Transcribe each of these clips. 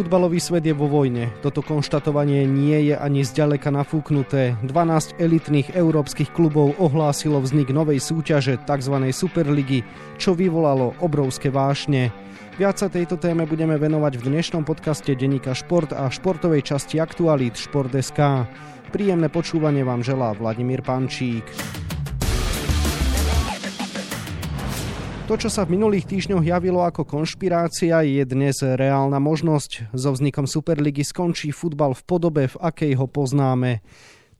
futbalový svet je vo vojne. Toto konštatovanie nie je ani zďaleka nafúknuté. 12 elitných európskych klubov ohlásilo vznik novej súťaže tzv. Superligy, čo vyvolalo obrovské vášne. Viac sa tejto téme budeme venovať v dnešnom podcaste Denika Šport a športovej časti Aktualít Šport.sk. Príjemné počúvanie vám želá Vladimír Pančík. To, čo sa v minulých týždňoch javilo ako konšpirácia, je dnes reálna možnosť. So vznikom Superligy skončí futbal v podobe, v akej ho poznáme.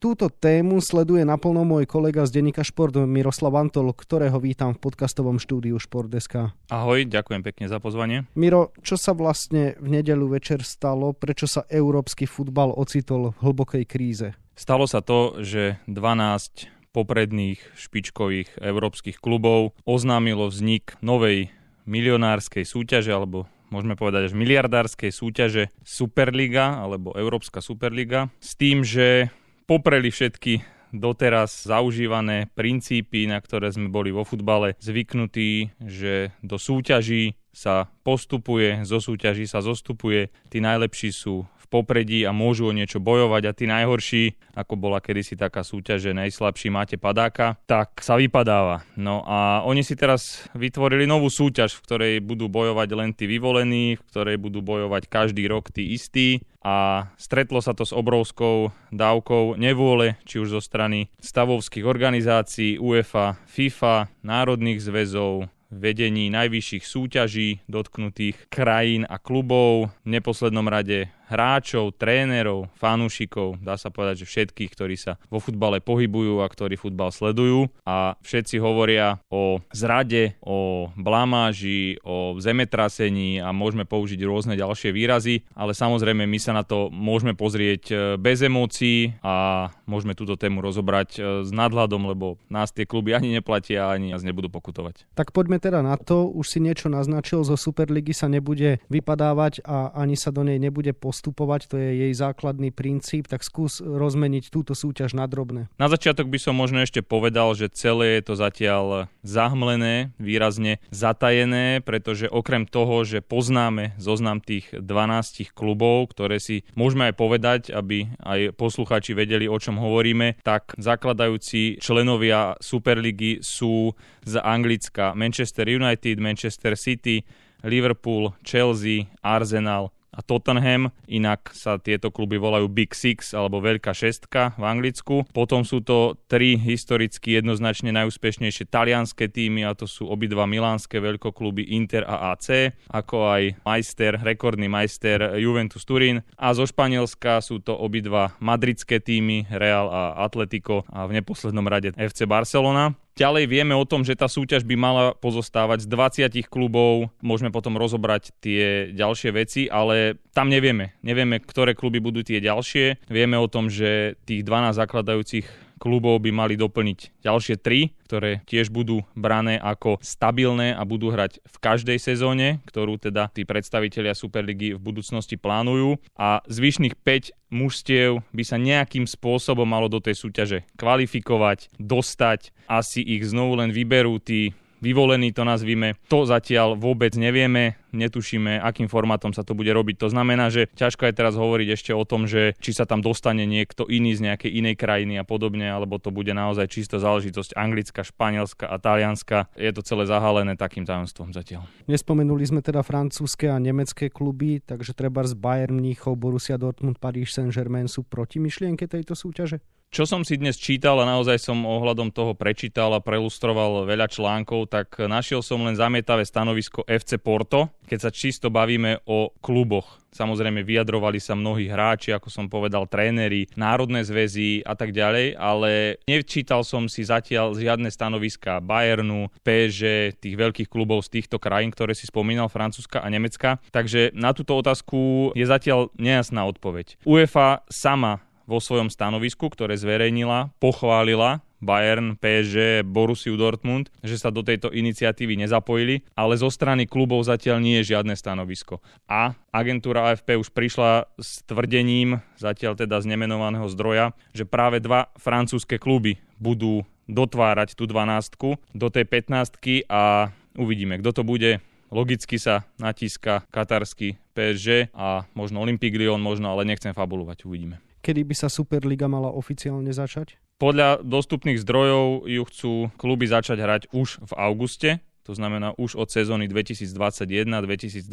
Túto tému sleduje naplno môj kolega z denníka Šport Miroslav Antol, ktorého vítam v podcastovom štúdiu Šport.sk. Ahoj, ďakujem pekne za pozvanie. Miro, čo sa vlastne v nedelu večer stalo? Prečo sa európsky futbal ocitol v hlbokej kríze? Stalo sa to, že 12 popredných špičkových európskych klubov. Oznámilo vznik novej milionárskej súťaže alebo môžeme povedať až miliardárskej súťaže Superliga alebo Európska Superliga s tým, že popreli všetky doteraz zaužívané princípy, na ktoré sme boli vo futbale zvyknutí, že do súťaží sa postupuje, zo súťaží sa zostupuje, tí najlepší sú popredí a môžu o niečo bojovať. A tí najhorší, ako bola kedysi taká súťaž, že najslabší máte padáka, tak sa vypadáva. No a oni si teraz vytvorili novú súťaž, v ktorej budú bojovať len tí vyvolení, v ktorej budú bojovať každý rok tí istí. A stretlo sa to s obrovskou dávkou nevôle, či už zo strany stavovských organizácií UEFA, FIFA, národných zväzov, vedení najvyšších súťaží dotknutých krajín a klubov, v neposlednom rade hráčov, trénerov, fanúšikov, dá sa povedať, že všetkých, ktorí sa vo futbale pohybujú a ktorí futbal sledujú. A všetci hovoria o zrade, o blamáži, o zemetrasení a môžeme použiť rôzne ďalšie výrazy, ale samozrejme my sa na to môžeme pozrieť e, bez emócií a môžeme túto tému rozobrať e, s nadhľadom, lebo nás tie kluby ani neplatia, ani nás nebudú pokutovať. Tak poďme teda na to, už si niečo naznačil, zo Superligy sa nebude vypadávať a ani sa do nej nebude postupovať postupovať, to je jej základný princíp, tak skús rozmeniť túto súťaž na drobné. Na začiatok by som možno ešte povedal, že celé je to zatiaľ zahmlené, výrazne zatajené, pretože okrem toho, že poznáme zoznam tých 12 klubov, ktoré si môžeme aj povedať, aby aj poslucháči vedeli, o čom hovoríme, tak zakladajúci členovia Superligy sú z Anglicka Manchester United, Manchester City, Liverpool, Chelsea, Arsenal, a Tottenham, inak sa tieto kluby volajú Big Six alebo Veľká šestka v Anglicku. Potom sú to tri historicky jednoznačne najúspešnejšie talianské týmy a to sú obidva milánske veľkokluby Inter a AC, ako aj majster, rekordný majster Juventus Turín. A zo Španielska sú to obidva madridské týmy Real a Atletico a v neposlednom rade FC Barcelona. Ďalej vieme o tom, že tá súťaž by mala pozostávať z 20 klubov. Môžeme potom rozobrať tie ďalšie veci, ale tam nevieme. Nevieme, ktoré kluby budú tie ďalšie. Vieme o tom, že tých 12 zakladajúcich klubov by mali doplniť ďalšie tri, ktoré tiež budú brané ako stabilné a budú hrať v každej sezóne, ktorú teda tí predstavitelia Superligy v budúcnosti plánujú. A zvyšných 5 mužstiev by sa nejakým spôsobom malo do tej súťaže kvalifikovať, dostať. Asi ich znovu len vyberú tí vyvolený to nazvime. To zatiaľ vôbec nevieme, netušíme, akým formátom sa to bude robiť. To znamená, že ťažko je teraz hovoriť ešte o tom, že či sa tam dostane niekto iný z nejakej inej krajiny a podobne, alebo to bude naozaj čisto záležitosť anglická, španielská a talianska. Je to celé zahalené takým tajomstvom zatiaľ. Nespomenuli sme teda francúzske a nemecké kluby, takže treba z Bayern Mníchov, Borussia Dortmund, Paris Saint-Germain sú proti myšlienke tejto súťaže? Čo som si dnes čítal a naozaj som ohľadom toho prečítal a prelustroval veľa článkov, tak našiel som len zamietavé stanovisko FC Porto, keď sa čisto bavíme o kluboch. Samozrejme vyjadrovali sa mnohí hráči, ako som povedal, tréneri, národné zväzy a tak ďalej, ale nečítal som si zatiaľ žiadne stanoviska Bayernu, PSG, tých veľkých klubov z týchto krajín, ktoré si spomínal, Francúzska a Nemecka. Takže na túto otázku je zatiaľ nejasná odpoveď. UEFA sama vo svojom stanovisku, ktoré zverejnila, pochválila Bayern, PSG, Borussiu Dortmund, že sa do tejto iniciatívy nezapojili, ale zo strany klubov zatiaľ nie je žiadne stanovisko. A agentúra AFP už prišla s tvrdením, zatiaľ teda z nemenovaného zdroja, že práve dva francúzske kluby budú dotvárať tú dvanástku do tej 15 a uvidíme, kto to bude. Logicky sa natíska katarský PSG a možno Olympique Lyon, možno, ale nechcem fabulovať, uvidíme. Kedy by sa Superliga mala oficiálne začať? Podľa dostupných zdrojov ju chcú kluby začať hrať už v auguste, to znamená už od sezóny 2021-2022.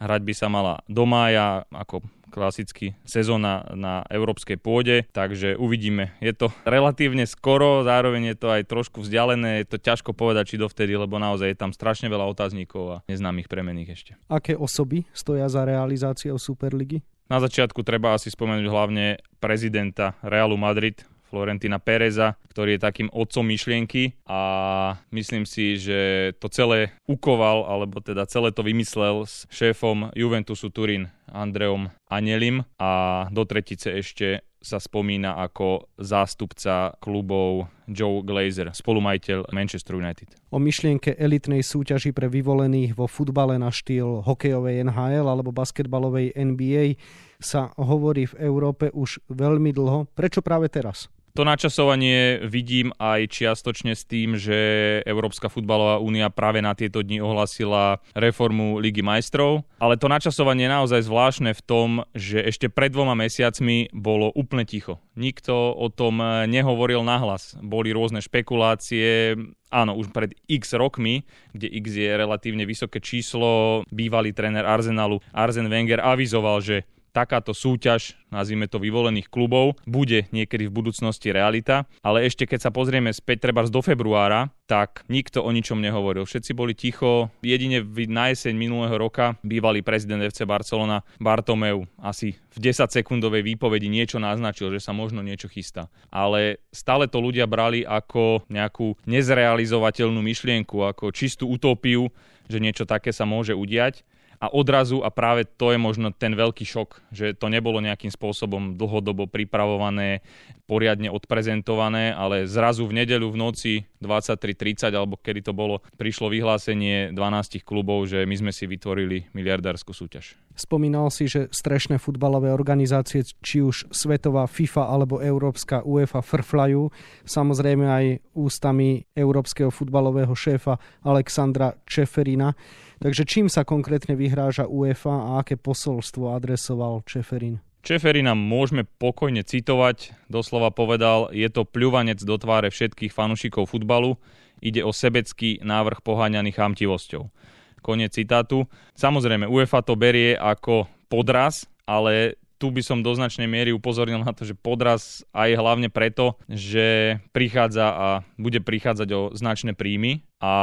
Hrať by sa mala do mája ako klasicky sezóna na európskej pôde, takže uvidíme. Je to relatívne skoro, zároveň je to aj trošku vzdialené, je to ťažko povedať, či dovtedy, lebo naozaj je tam strašne veľa otáznikov a neznámych premených ešte. Aké osoby stoja za realizáciou Superligy? Na začiatku treba asi spomenúť hlavne prezidenta Realu Madrid, Florentina Pereza, ktorý je takým otcom myšlienky a myslím si, že to celé ukoval, alebo teda celé to vymyslel s šéfom Juventusu Turín Andreom Anelim a do tretice ešte sa spomína ako zástupca klubov Joe Glazer, spolumajiteľ Manchester United. O myšlienke elitnej súťaži pre vyvolených vo futbale na štýl hokejovej NHL alebo basketbalovej NBA sa hovorí v Európe už veľmi dlho. Prečo práve teraz? To načasovanie vidím aj čiastočne s tým, že Európska futbalová únia práve na tieto dni ohlasila reformu Ligy majstrov, ale to načasovanie je naozaj zvláštne v tom, že ešte pred dvoma mesiacmi bolo úplne ticho. Nikto o tom nehovoril nahlas. Boli rôzne špekulácie, áno, už pred x rokmi, kde x je relatívne vysoké číslo, bývalý tréner Arsenalu Arsen Wenger avizoval, že takáto súťaž, nazvime to vyvolených klubov, bude niekedy v budúcnosti realita, ale ešte keď sa pozrieme späť treba do februára, tak nikto o ničom nehovoril. Všetci boli ticho, jedine na jeseň minulého roka bývalý prezident FC Barcelona Bartomeu asi v 10-sekundovej výpovedi niečo naznačil, že sa možno niečo chystá. Ale stále to ľudia brali ako nejakú nezrealizovateľnú myšlienku, ako čistú utópiu, že niečo také sa môže udiať a odrazu a práve to je možno ten veľký šok, že to nebolo nejakým spôsobom dlhodobo pripravované, poriadne odprezentované, ale zrazu v nedeľu v noci 23.30 alebo kedy to bolo, prišlo vyhlásenie 12 klubov, že my sme si vytvorili miliardárskú súťaž. Spomínal si, že strešné futbalové organizácie, či už Svetová FIFA alebo Európska UEFA frflajú, samozrejme aj ústami európskeho futbalového šéfa Alexandra Čeferina. Takže čím sa konkrétne vyhráža UEFA a aké posolstvo adresoval Čeferin? Čeferina môžeme pokojne citovať, doslova povedal, je to pľuvanec do tváre všetkých fanúšikov futbalu, ide o sebecký návrh poháňaný chamtivosťou. Konec citátu. Samozrejme, UEFA to berie ako podraz, ale tu by som do značnej miery upozornil na to, že podraz aj hlavne preto, že prichádza a bude prichádzať o značné príjmy a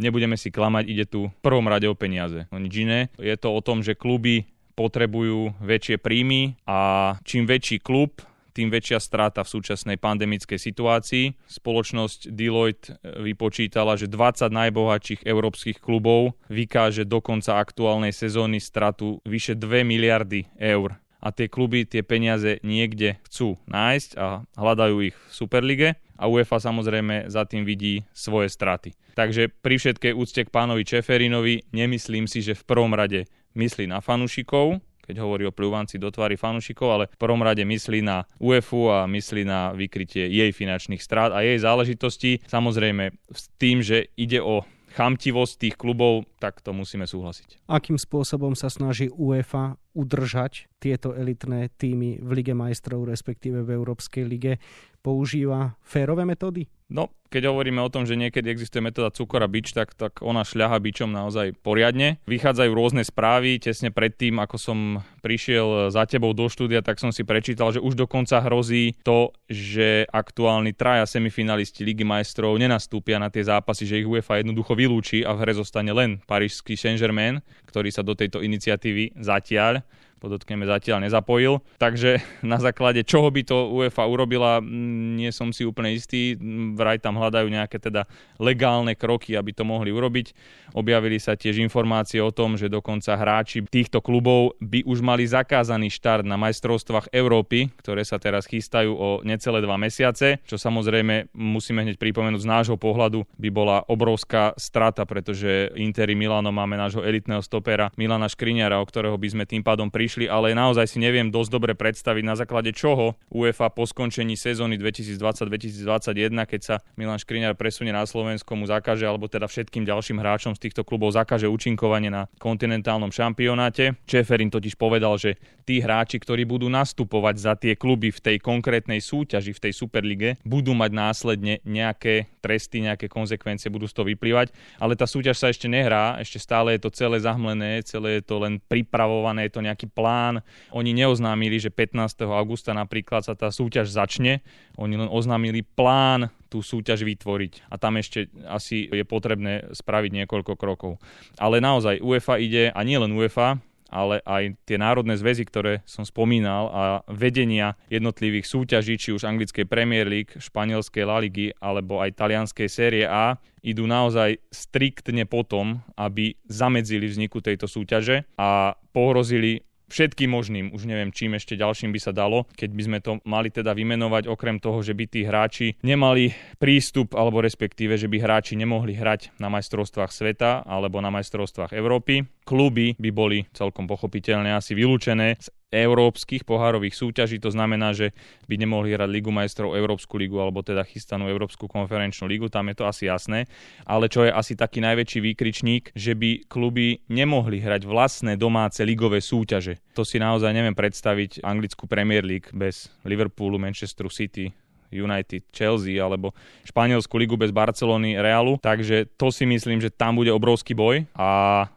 nebudeme si klamať, ide tu v prvom rade o peniaze, o nič iné. Je to o tom, že kluby potrebujú väčšie príjmy a čím väčší klub, tým väčšia strata v súčasnej pandemickej situácii. Spoločnosť Deloitte vypočítala, že 20 najbohatších európskych klubov vykáže do konca aktuálnej sezóny stratu vyše 2 miliardy eur a tie kluby tie peniaze niekde chcú nájsť a hľadajú ich v Superlige a UEFA samozrejme za tým vidí svoje straty. Takže pri všetkej úcte k pánovi Čeferinovi nemyslím si, že v prvom rade myslí na fanúšikov, keď hovorí o pľúvanci do tvary fanúšikov, ale v prvom rade myslí na UEFu a myslí na vykrytie jej finančných strát a jej záležitostí. Samozrejme s tým, že ide o chamtivosť tých klubov, tak to musíme súhlasiť. Akým spôsobom sa snaží UEFA udržať tieto elitné týmy v Lige majstrov, respektíve v Európskej lige? Používa férové metódy? No, keď hovoríme o tom, že niekedy existuje metóda cukora bič, tak, tak ona šľaha bičom naozaj poriadne. Vychádzajú rôzne správy. Tesne predtým, ako som prišiel za tebou do štúdia, tak som si prečítal, že už dokonca hrozí to, že aktuálni traja semifinalisti Ligy majstrov nenastúpia na tie zápasy, že ich UEFA jednoducho vylúči a v hre zostane len parížský Saint-Germain, ktorý sa do tejto iniciatívy zatiaľ podotkneme zatiaľ nezapojil. Takže na základe čoho by to UEFA urobila, nie som si úplne istý. Vraj tam hľadajú nejaké teda legálne kroky, aby to mohli urobiť. Objavili sa tiež informácie o tom, že dokonca hráči týchto klubov by už mali zakázaný štart na majstrovstvách Európy, ktoré sa teraz chystajú o necelé dva mesiace, čo samozrejme musíme hneď pripomenúť z nášho pohľadu by bola obrovská strata, pretože Interi Milano máme nášho elitného stopera Milana Škriňara, o ktorého by sme tým pádom prišli prišli, ale naozaj si neviem dosť dobre predstaviť, na základe čoho UEFA po skončení sezóny 2020-2021, keď sa Milan Škriňar presunie na Slovensko, mu zakáže, alebo teda všetkým ďalším hráčom z týchto klubov zakáže účinkovanie na kontinentálnom šampionáte. Čeferin totiž povedal, že tí hráči, ktorí budú nastupovať za tie kluby v tej konkrétnej súťaži, v tej Superlige, budú mať následne nejaké tresty, nejaké konsekvencie budú z toho vyplývať, ale tá súťaž sa ešte nehrá, ešte stále je to celé zahmlené, celé je to len pripravované, je to nejaký plán. Oni neoznámili, že 15. augusta napríklad sa tá súťaž začne, oni len oznámili plán tú súťaž vytvoriť. A tam ešte asi je potrebné spraviť niekoľko krokov. Ale naozaj UEFA ide, a nie len UEFA, ale aj tie národné zväzy, ktoré som spomínal a vedenia jednotlivých súťaží, či už anglickej Premier League, španielskej La Ligy alebo aj talianskej série A, idú naozaj striktne potom, aby zamedzili vzniku tejto súťaže a pohrozili všetkým možným, už neviem čím ešte ďalším by sa dalo, keď by sme to mali teda vymenovať, okrem toho, že by tí hráči nemali prístup, alebo respektíve, že by hráči nemohli hrať na majstrovstvách sveta alebo na majstrovstvách Európy. Kluby by boli celkom pochopiteľne asi vylúčené z európskych pohárových súťaží, to znamená, že by nemohli hrať Ligu majstrov, Európsku ligu alebo teda chystanú Európsku konferenčnú ligu, tam je to asi jasné. Ale čo je asi taký najväčší výkričník, že by kluby nemohli hrať vlastné domáce ligové súťaže. To si naozaj neviem predstaviť anglickú Premier League bez Liverpoolu, Manchesteru City, United, Chelsea alebo Španielsku ligu bez Barcelony, Realu. Takže to si myslím, že tam bude obrovský boj a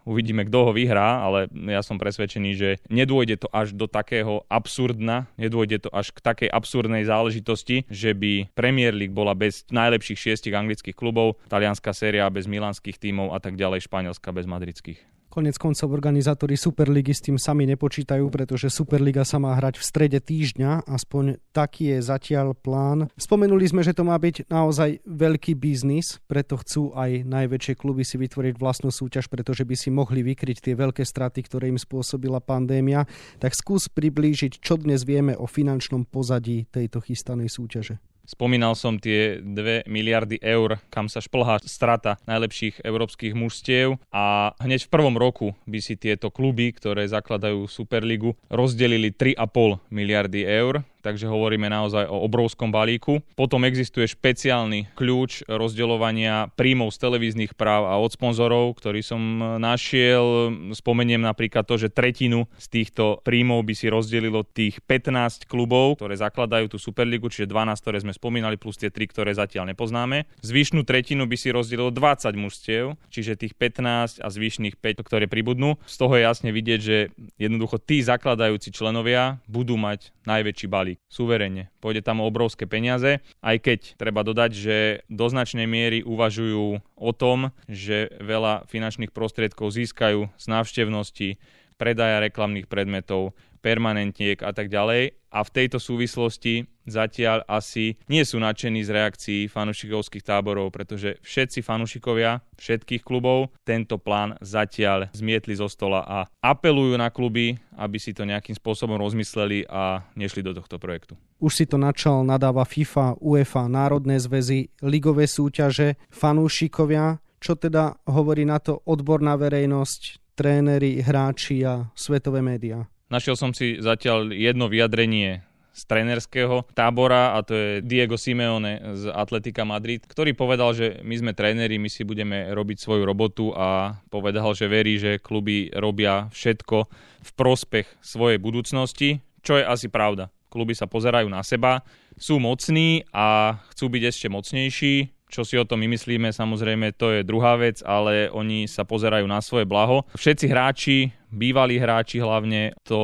uvidíme, kto ho vyhrá, ale ja som presvedčený, že nedôjde to až do takého absurdna, nedôjde to až k takej absurdnej záležitosti, že by Premier League bola bez najlepších šiestich anglických klubov, talianská séria bez milanských tímov a tak ďalej, Španielska bez madridských. Konec koncov organizátori Superligy s tým sami nepočítajú, pretože Superliga sa má hrať v strede týždňa, aspoň taký je zatiaľ plán. Spomenuli sme, že to má byť naozaj veľký biznis, preto chcú aj najväčšie kluby si vytvoriť vlastnú súťaž, pretože by si mohli vykryť tie veľké straty, ktoré im spôsobila pandémia. Tak skús priblížiť, čo dnes vieme o finančnom pozadí tejto chystanej súťaže. Spomínal som tie 2 miliardy eur, kam sa šplhá strata najlepších európskych mužstiev a hneď v prvom roku by si tieto kluby, ktoré zakladajú Superligu, rozdelili 3,5 miliardy eur takže hovoríme naozaj o obrovskom balíku. Potom existuje špeciálny kľúč rozdeľovania príjmov z televíznych práv a od sponzorov, ktorý som našiel. Spomeniem napríklad to, že tretinu z týchto príjmov by si rozdelilo tých 15 klubov, ktoré zakladajú tú Superligu, čiže 12, ktoré sme spomínali, plus tie 3, ktoré zatiaľ nepoznáme. Zvyšnú tretinu by si rozdelilo 20 mužstiev, čiže tých 15 a zvyšných 5, ktoré pribudnú. Z toho je jasne vidieť, že jednoducho tí zakladajúci členovia budú mať najväčší balík suverene. Pôjde tam o obrovské peniaze, aj keď treba dodať, že do značnej miery uvažujú o tom, že veľa finančných prostriedkov získajú z návštevnosti, predaja reklamných predmetov, permanentiek a tak ďalej. A v tejto súvislosti zatiaľ asi nie sú nadšení z reakcií fanušikovských táborov, pretože všetci fanušikovia všetkých klubov tento plán zatiaľ zmietli zo stola a apelujú na kluby, aby si to nejakým spôsobom rozmysleli a nešli do tohto projektu. Už si to načal, nadáva FIFA, UEFA, národné zväzy, ligové súťaže, fanúšikovia. Čo teda hovorí na to odborná verejnosť, tréneri, hráči a svetové médiá? Našiel som si zatiaľ jedno vyjadrenie z trénerského tábora a to je Diego Simeone z Atletika Madrid, ktorý povedal, že my sme tréneri, my si budeme robiť svoju robotu a povedal, že verí, že kluby robia všetko v prospech svojej budúcnosti, čo je asi pravda. Kluby sa pozerajú na seba, sú mocní a chcú byť ešte mocnejší, čo si o tom my myslíme, samozrejme, to je druhá vec, ale oni sa pozerajú na svoje blaho. Všetci hráči, bývalí hráči hlavne, to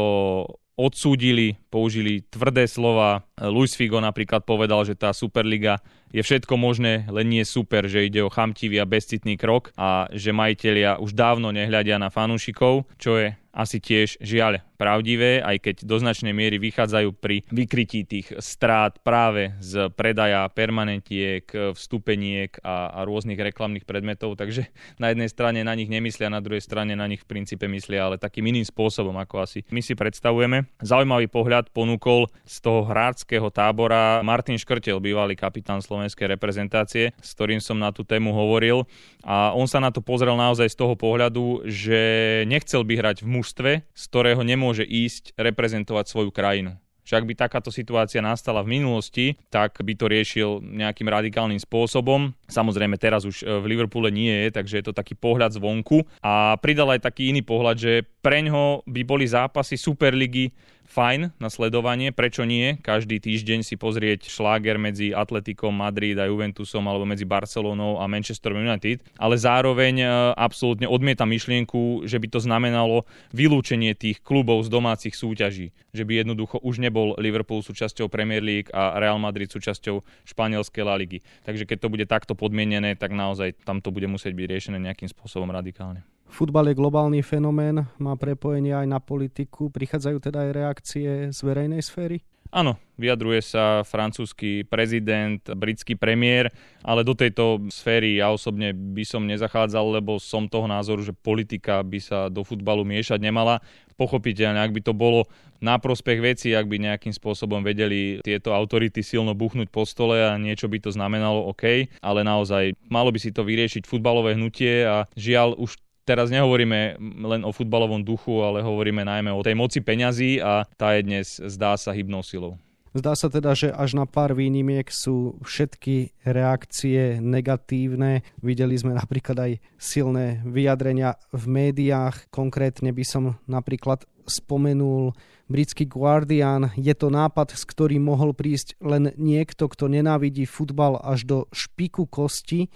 odsúdili, použili tvrdé slova. Luis Figo napríklad povedal, že tá Superliga je všetko možné, len nie super, že ide o chamtivý a bezcitný krok a že majiteľia už dávno nehľadia na fanúšikov, čo je asi tiež žiaľ pravdivé, aj keď do značnej miery vychádzajú pri vykrytí tých strát práve z predaja permanentiek, vstupeniek a, a rôznych reklamných predmetov. Takže na jednej strane na nich nemyslia, na druhej strane na nich v princípe myslia, ale takým iným spôsobom, ako asi my si predstavujeme. Zaujímavý pohľad ponúkol z toho hráckého hráckého tábora Martin Škrtel, bývalý kapitán slovenskej reprezentácie, s ktorým som na tú tému hovoril. A on sa na to pozrel naozaj z toho pohľadu, že nechcel by hrať v mužstve, z ktorého nemôže ísť reprezentovať svoju krajinu že ak by takáto situácia nastala v minulosti, tak by to riešil nejakým radikálnym spôsobom. Samozrejme teraz už e, v Liverpoole nie je, takže je to taký pohľad zvonku. A pridal aj taký iný pohľad, že preňho by boli zápasy Superligy fajn na sledovanie, prečo nie? Každý týždeň si pozrieť šláger medzi Atletikom Madrid a Juventusom alebo medzi Barcelonou a Manchester United, ale zároveň e, absolútne odmieta myšlienku, že by to znamenalo vylúčenie tých klubov z domácich súťaží, že by jednoducho už nebol Liverpool súčasťou Premier League a Real Madrid súčasťou španielskej La Ligy. Takže keď to bude takto podmienené, tak naozaj tam to bude musieť byť riešené nejakým spôsobom radikálne. Futbal je globálny fenomén, má prepojenie aj na politiku. Prichádzajú teda aj reakcie z verejnej sféry? Áno, vyjadruje sa francúzsky prezident, britský premiér, ale do tejto sféry ja osobne by som nezachádzal, lebo som toho názoru, že politika by sa do futbalu miešať nemala. Pochopiteľne, ak by to bolo na prospech veci, ak by nejakým spôsobom vedeli tieto autority silno buchnúť po stole a niečo by to znamenalo, OK, ale naozaj malo by si to vyriešiť futbalové hnutie a žiaľ už teraz nehovoríme len o futbalovom duchu, ale hovoríme najmä o tej moci peňazí a tá je dnes zdá sa hybnou silou. Zdá sa teda, že až na pár výnimiek sú všetky reakcie negatívne. Videli sme napríklad aj silné vyjadrenia v médiách. Konkrétne by som napríklad spomenul britský Guardian. Je to nápad, s ktorým mohol prísť len niekto, kto nenávidí futbal až do špiku kosti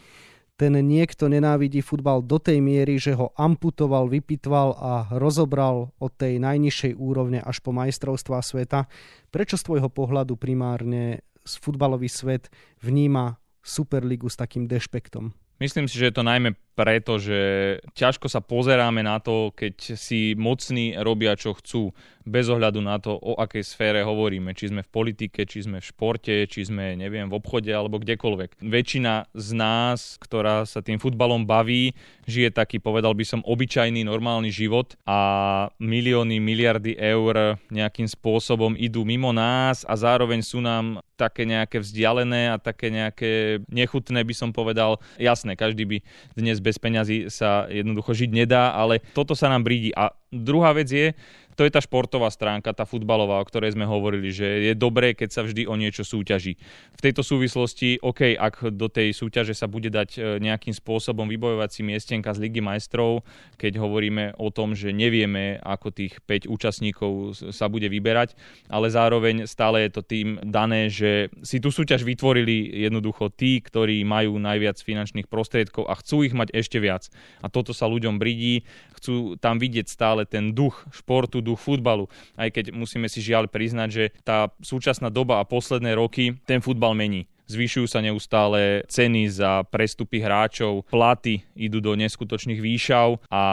ten niekto nenávidí futbal do tej miery, že ho amputoval, vypitval a rozobral od tej najnižšej úrovne až po majstrovstvá sveta. Prečo z tvojho pohľadu primárne futbalový svet vníma Superligu s takým dešpektom? Myslím si, že je to najmä preto, že ťažko sa pozeráme na to, keď si mocní robia, čo chcú, bez ohľadu na to, o akej sfére hovoríme. Či sme v politike, či sme v športe, či sme, neviem, v obchode alebo kdekoľvek. Väčšina z nás, ktorá sa tým futbalom baví, žije taký, povedal by som, obyčajný, normálny život a milióny, miliardy eur nejakým spôsobom idú mimo nás a zároveň sú nám také nejaké vzdialené a také nejaké nechutné, by som povedal. Jasné, každý by dnes bez peňazí sa jednoducho žiť nedá, ale toto sa nám brídi. A druhá vec je, to je tá športová stránka, tá futbalová, o ktorej sme hovorili, že je dobré, keď sa vždy o niečo súťaží. V tejto súvislosti, OK, ak do tej súťaže sa bude dať e, nejakým spôsobom vybojovať si miestenka z Ligy majstrov, keď hovoríme o tom, že nevieme, ako tých 5 účastníkov sa bude vyberať, ale zároveň stále je to tým dané, že si tú súťaž vytvorili jednoducho tí, ktorí majú najviac finančných prostriedkov a chcú ich mať ešte viac. A toto sa ľuďom bridí, chcú tam vidieť stále ten duch športu, duch futbalu. Aj keď musíme si žiaľ priznať, že tá súčasná doba a posledné roky ten futbal mení zvyšujú sa neustále ceny za prestupy hráčov, platy idú do neskutočných výšav a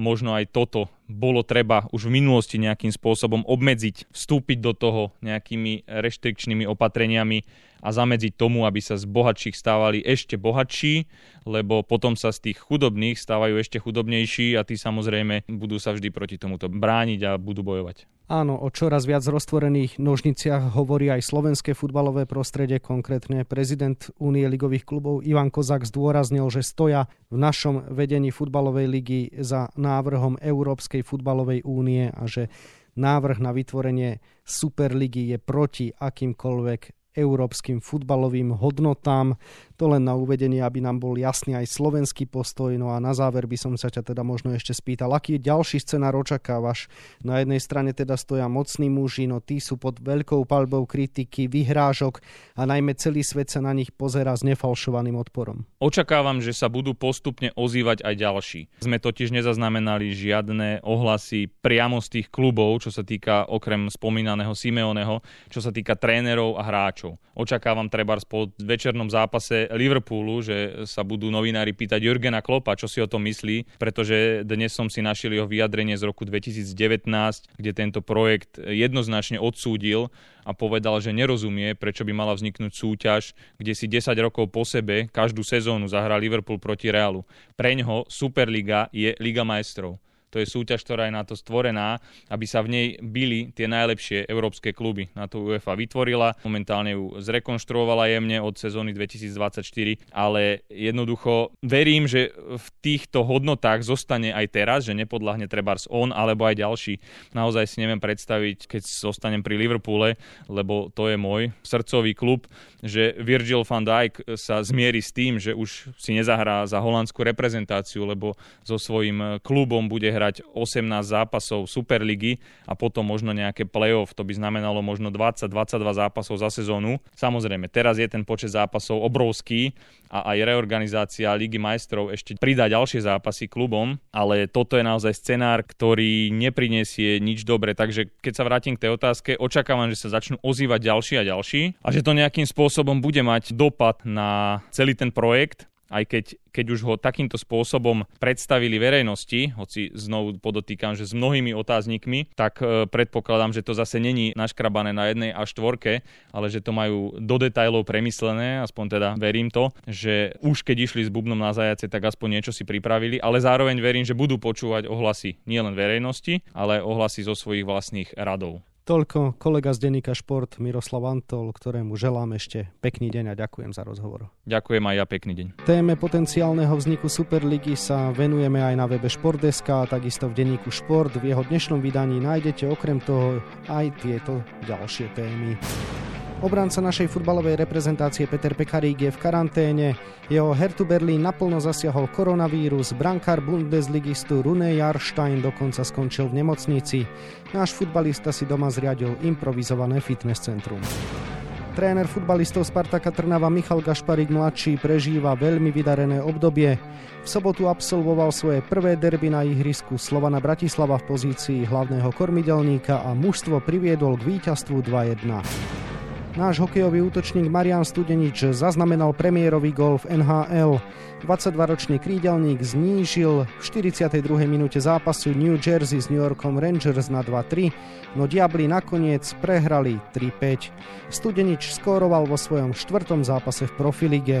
možno aj toto bolo treba už v minulosti nejakým spôsobom obmedziť, vstúpiť do toho nejakými reštrikčnými opatreniami a zamedziť tomu, aby sa z bohatších stávali ešte bohatší, lebo potom sa z tých chudobných stávajú ešte chudobnejší a tí samozrejme budú sa vždy proti tomuto brániť a budú bojovať. Áno, o čoraz viac roztvorených nožniciach hovorí aj slovenské futbalové prostredie, konkrétne prezident Únie ligových klubov Ivan Kozak zdôraznil, že stoja v našom vedení futbalovej ligy za návrhom Európskej futbalovej únie a že návrh na vytvorenie Superligy je proti akýmkoľvek európskym futbalovým hodnotám. To len na uvedenie, aby nám bol jasný aj slovenský postoj. No a na záver by som sa ťa teda možno ešte spýtal, aký ďalší scenár očakávaš? Na jednej strane teda stoja mocní muži, no tí sú pod veľkou palbou kritiky, vyhrážok a najmä celý svet sa na nich pozera s nefalšovaným odporom. Očakávam, že sa budú postupne ozývať aj ďalší. Sme totiž nezaznamenali žiadne ohlasy priamo z tých klubov, čo sa týka okrem spomínaného Simeoneho, čo sa týka trénerov a hráčov. Očakávam treba po večernom zápase Liverpoolu, že sa budú novinári pýtať Jurgena Klopa, čo si o tom myslí, pretože dnes som si našiel jeho vyjadrenie z roku 2019, kde tento projekt jednoznačne odsúdil a povedal, že nerozumie, prečo by mala vzniknúť súťaž, kde si 10 rokov po sebe každú sezónu zahrá Liverpool proti Realu. Preňho Superliga je Liga majstrov To je súťaž, ktorá je na to stvorená, aby sa v nej byli tie najlepšie európske kluby. Na to UEFA vytvorila, momentálne ju zrekonštruovala jemne od sezóny 2024, ale jednoducho verím, že v týchto hodnotách zostane aj teraz, že nepodľahne trebárs on alebo aj ďalší. Naozaj si neviem predstaviť, keď zostanem pri Liverpoole, lebo to je môj srdcový klub, že Virgil van Dijk sa zmierí s tým, že už si nezahrá za holandskú reprezentáciu, lebo so svojím klubom bude hrať 18 zápasov Superligy a potom možno nejaké playoff, to by znamenalo možno 20-22 zápasov za sezónu. Samozrejme, teraz je ten počet zápasov obrovský a aj reorganizácia Ligy majstrov ešte pridá ďalšie zápasy klubom, ale toto je naozaj scenár, ktorý neprinesie nič dobre. Takže keď sa vrátim k tej otázke, očakávam, že sa začnú ozývať ďalší a ďalší a že to nejakým spôsobom bude mať dopad na celý ten projekt aj keď, keď už ho takýmto spôsobom predstavili verejnosti, hoci znovu podotýkam, že s mnohými otáznikmi, tak e, predpokladám, že to zase není naškrabané na jednej a štvorke, ale že to majú do detajlov premyslené, aspoň teda verím to, že už keď išli s bubnom na zajace, tak aspoň niečo si pripravili, ale zároveň verím, že budú počúvať ohlasy nielen verejnosti, ale ohlasy zo svojich vlastných radov. Toľko kolega z denníka Šport Miroslav Antol, ktorému želám ešte pekný deň a ďakujem za rozhovor. Ďakujem aj ja, pekný deň. Téme potenciálneho vzniku Superligy sa venujeme aj na webe Športdeska a takisto v denníku Šport. V jeho dnešnom vydaní nájdete okrem toho aj tieto ďalšie témy. Obranca našej futbalovej reprezentácie Peter Pekarík je v karanténe. Jeho Hertu Berlín naplno zasiahol koronavírus. Brankár Bundesligistu Rune Jarstein dokonca skončil v nemocnici. Náš futbalista si doma zriadil improvizované fitness centrum. Tréner futbalistov Spartaka Trnava Michal Gašparík mladší prežíva veľmi vydarené obdobie. V sobotu absolvoval svoje prvé derby na ihrisku Slovana Bratislava v pozícii hlavného kormidelníka a mužstvo priviedol k víťazstvu 2-1. Náš hokejový útočník Marian Studenič zaznamenal premiérový gol v NHL. 22-ročný krídelník znížil v 42. minúte zápasu New Jersey s New Yorkom Rangers na 2-3, no Diabli nakoniec prehrali 3-5. Studenič skóroval vo svojom štvrtom zápase v profilige.